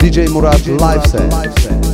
DJ Murat live set.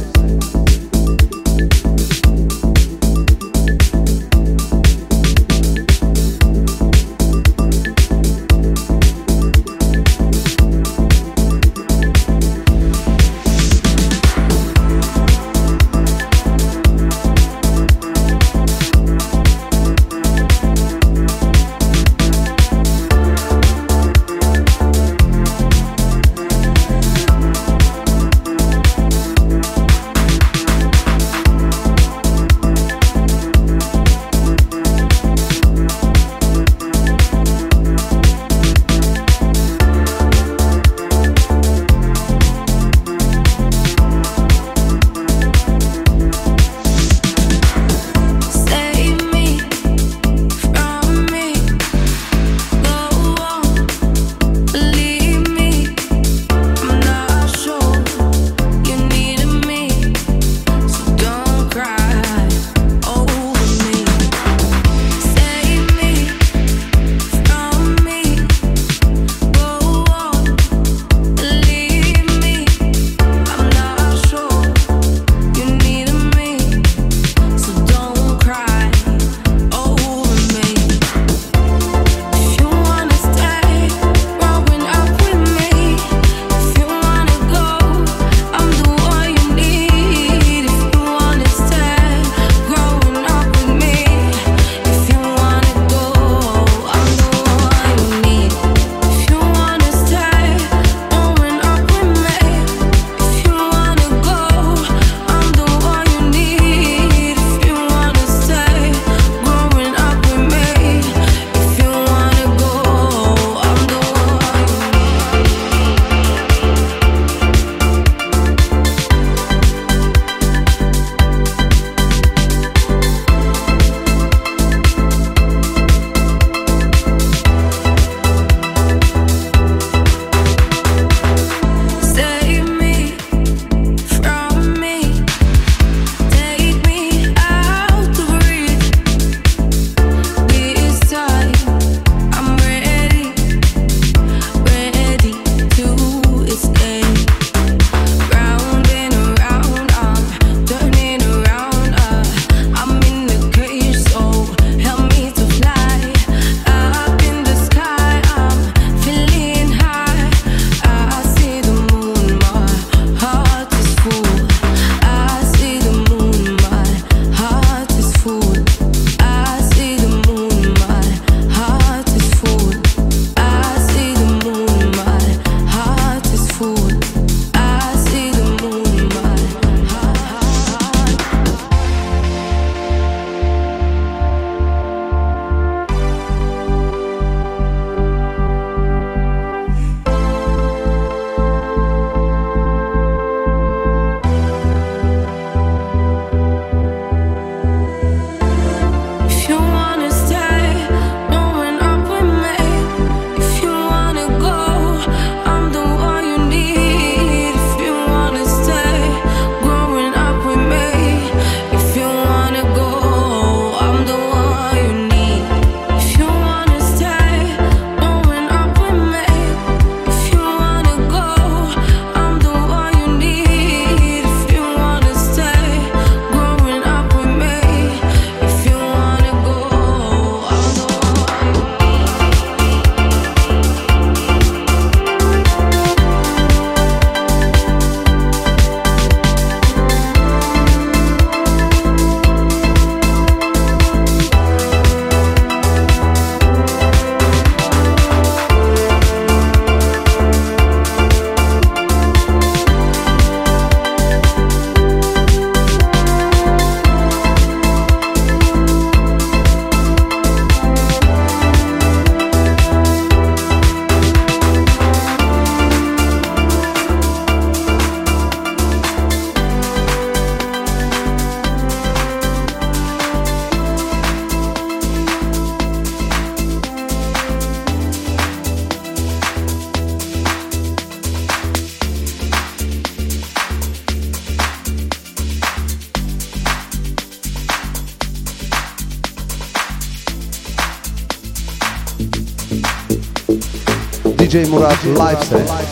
DJ Murat live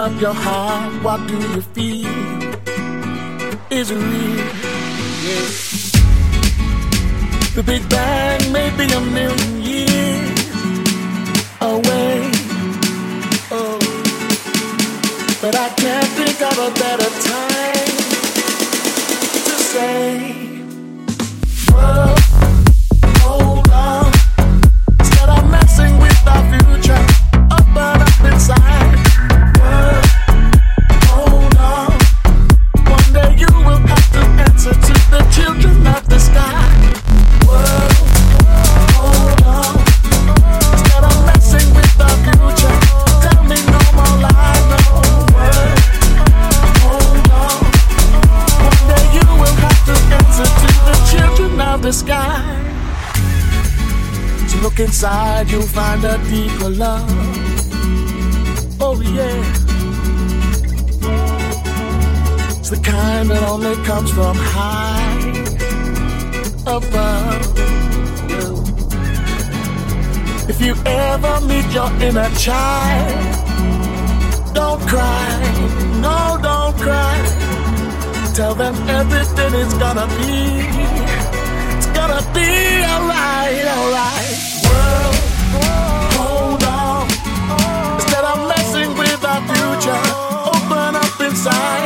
up your heart, what do you feel? Is it real? Yes. The Big Bang may be a million years away. Oh. But I can't think of a better time to say. Child, Don't cry, no, don't cry. Tell them everything is gonna be, it's gonna be alright, alright. World, hold on. Instead of messing with our future, open up inside.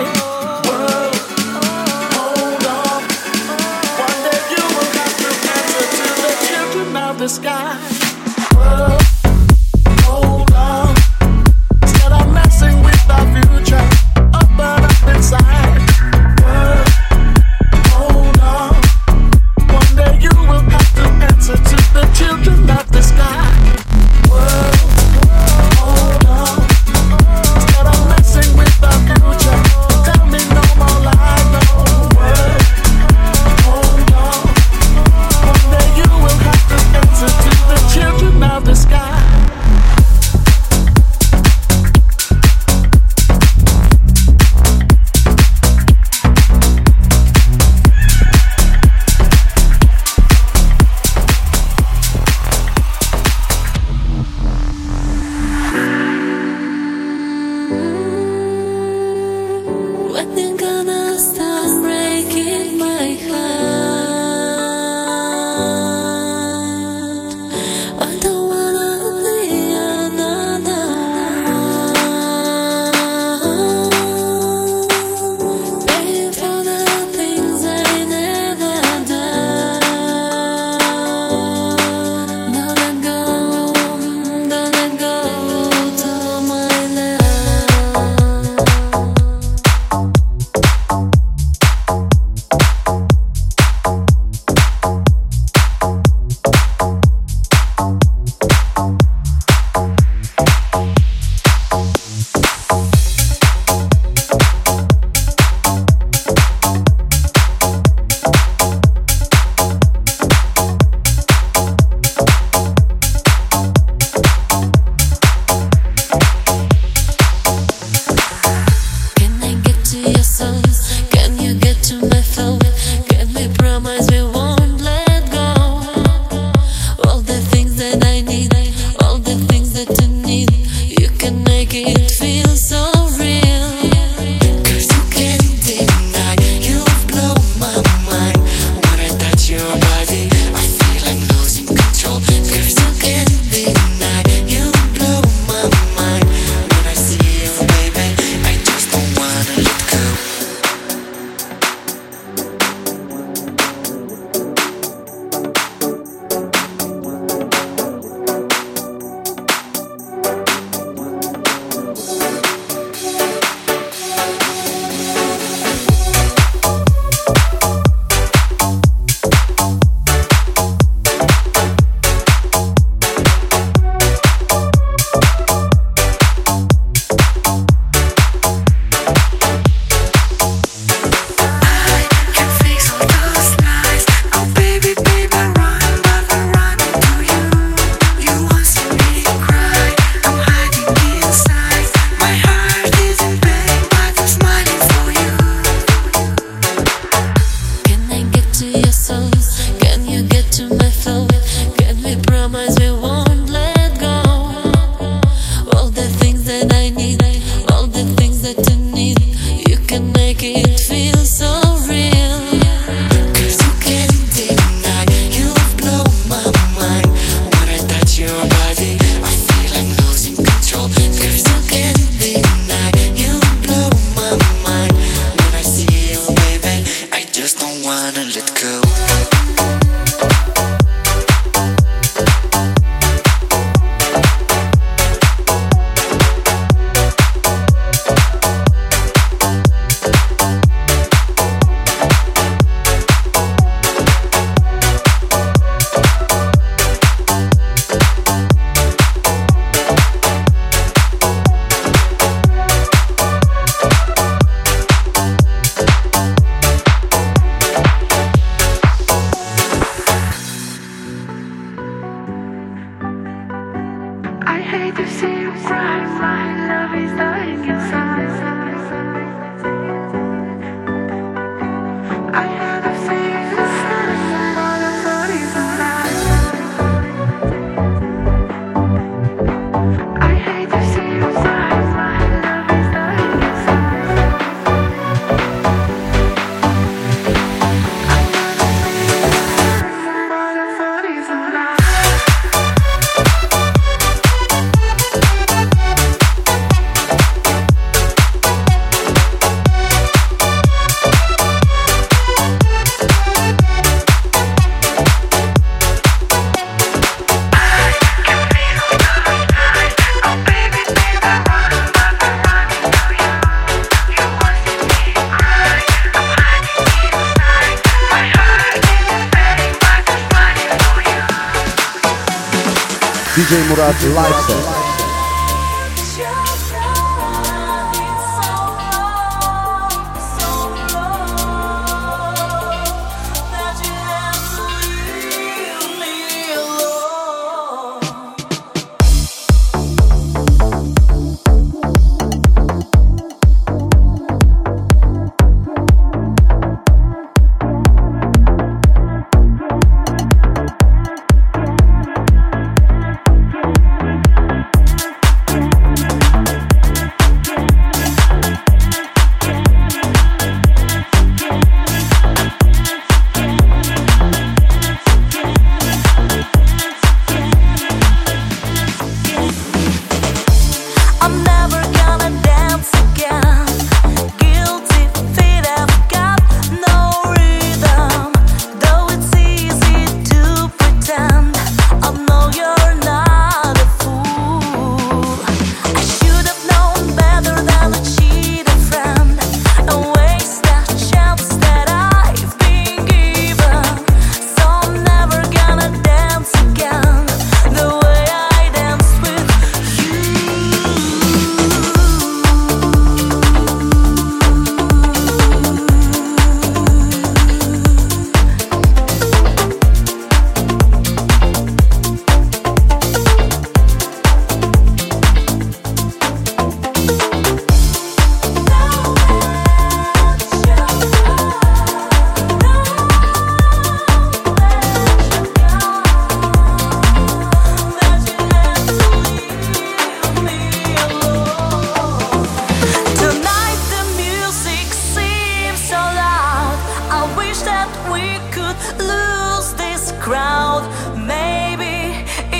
Murat set. we could lose this crowd. Maybe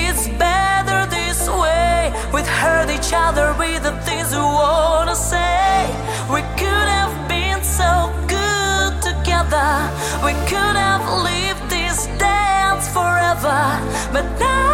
it's better this way. We'd hurt each other with the things we wanna say. We could have been so good together. We could have lived this dance forever. But now.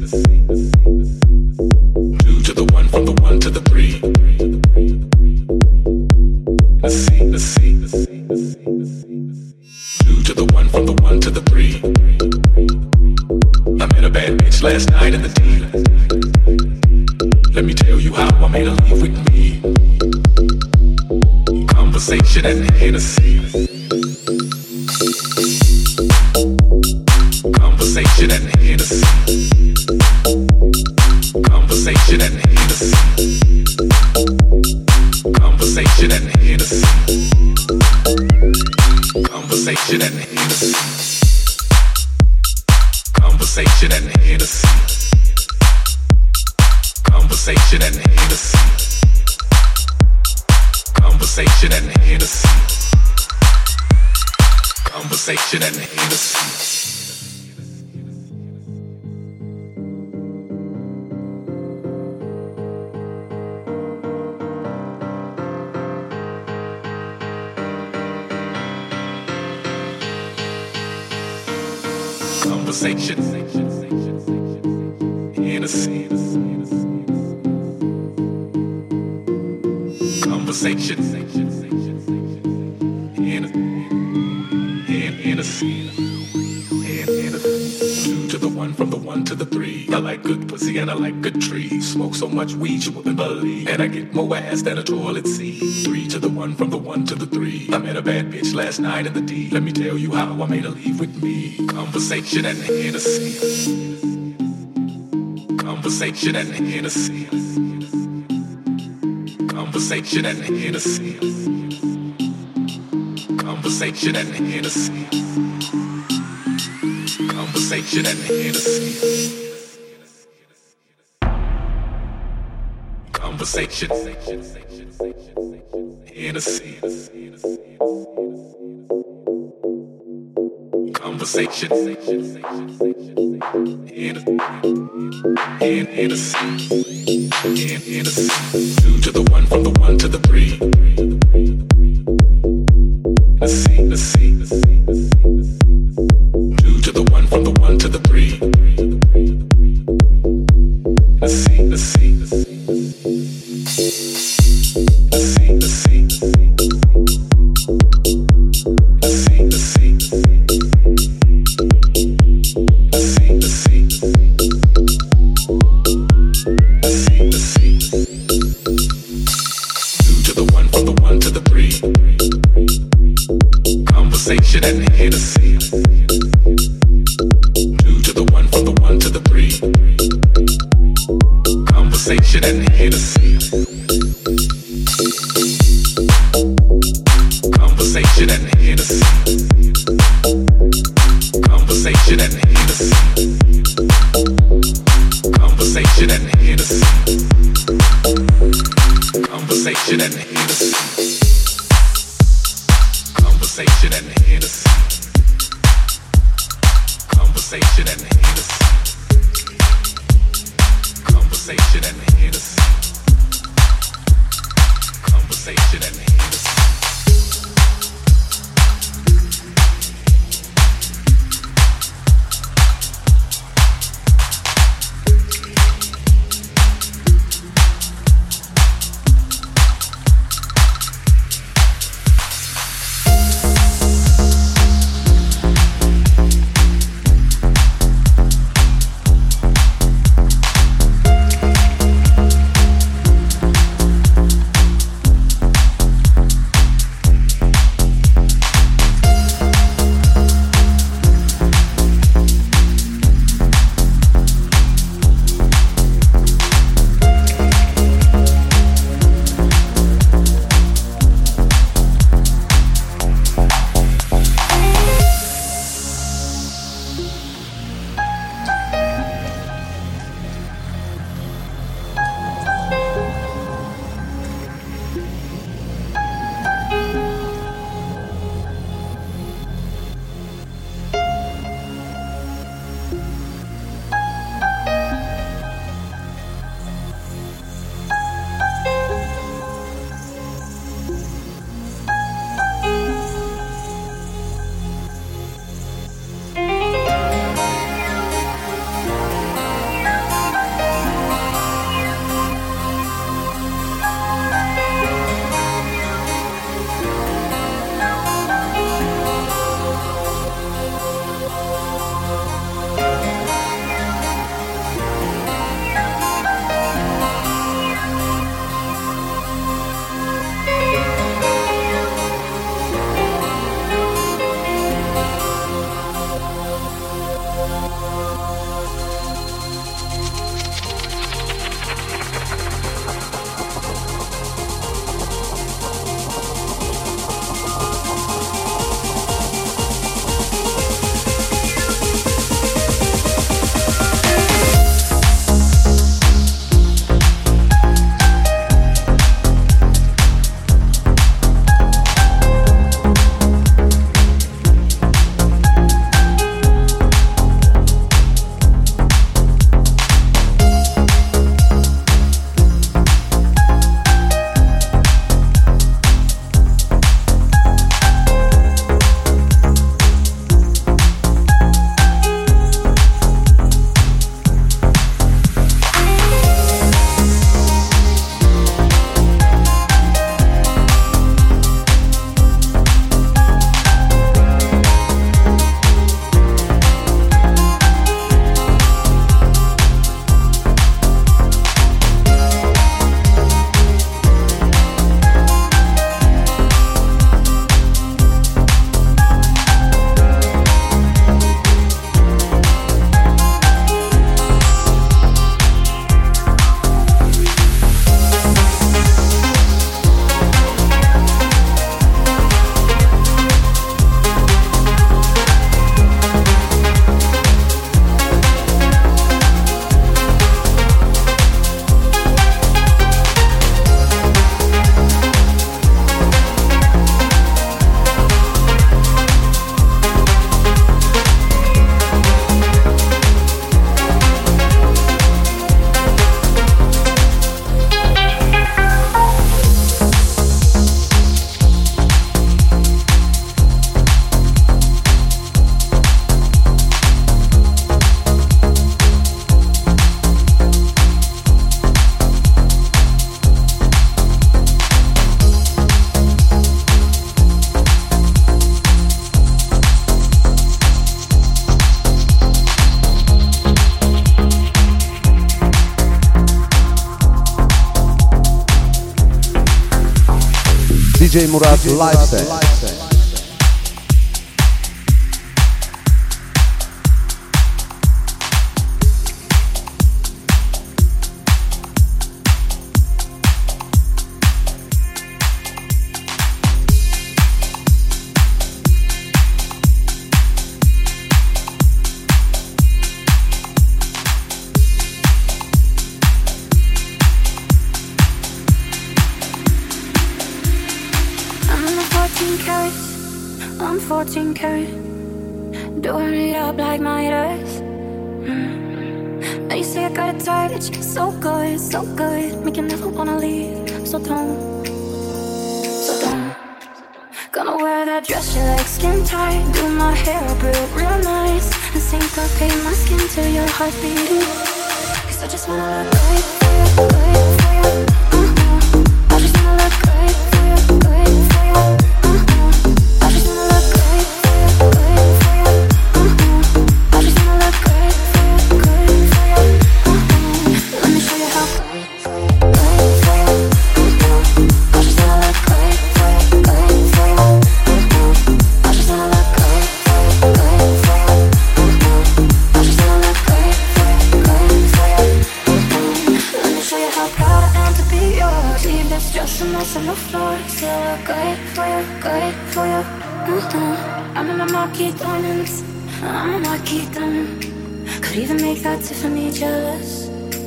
Smoke so much weed you wouldn't believe. And I get more ass than a toilet seat. Three to the one, from the one to the three. I met a bad bitch last night in the D. Let me tell you how I made her leave with me. Conversation and Hennessy. Conversation and Hennessy. Conversation and Hennessy. Conversation and Hennessy. Conversation and Hennessy. conversation in a scene. Conversation in a in in a scene. In in a scene. Two to the one, from the one to the three. A scene, a scene, a scene. Conversation and Hennessy. Conversation and DJ Murat Live Set. Hennessy. Conversation and Hennessy. Conversation and Hennessy. DJ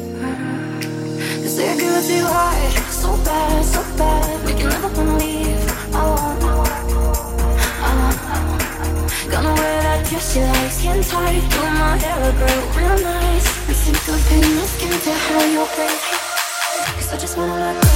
Murat Live Set. She likes skin tight, do my hair girl real nice And think of in my skin to how you're crazy Cause I just wanna look great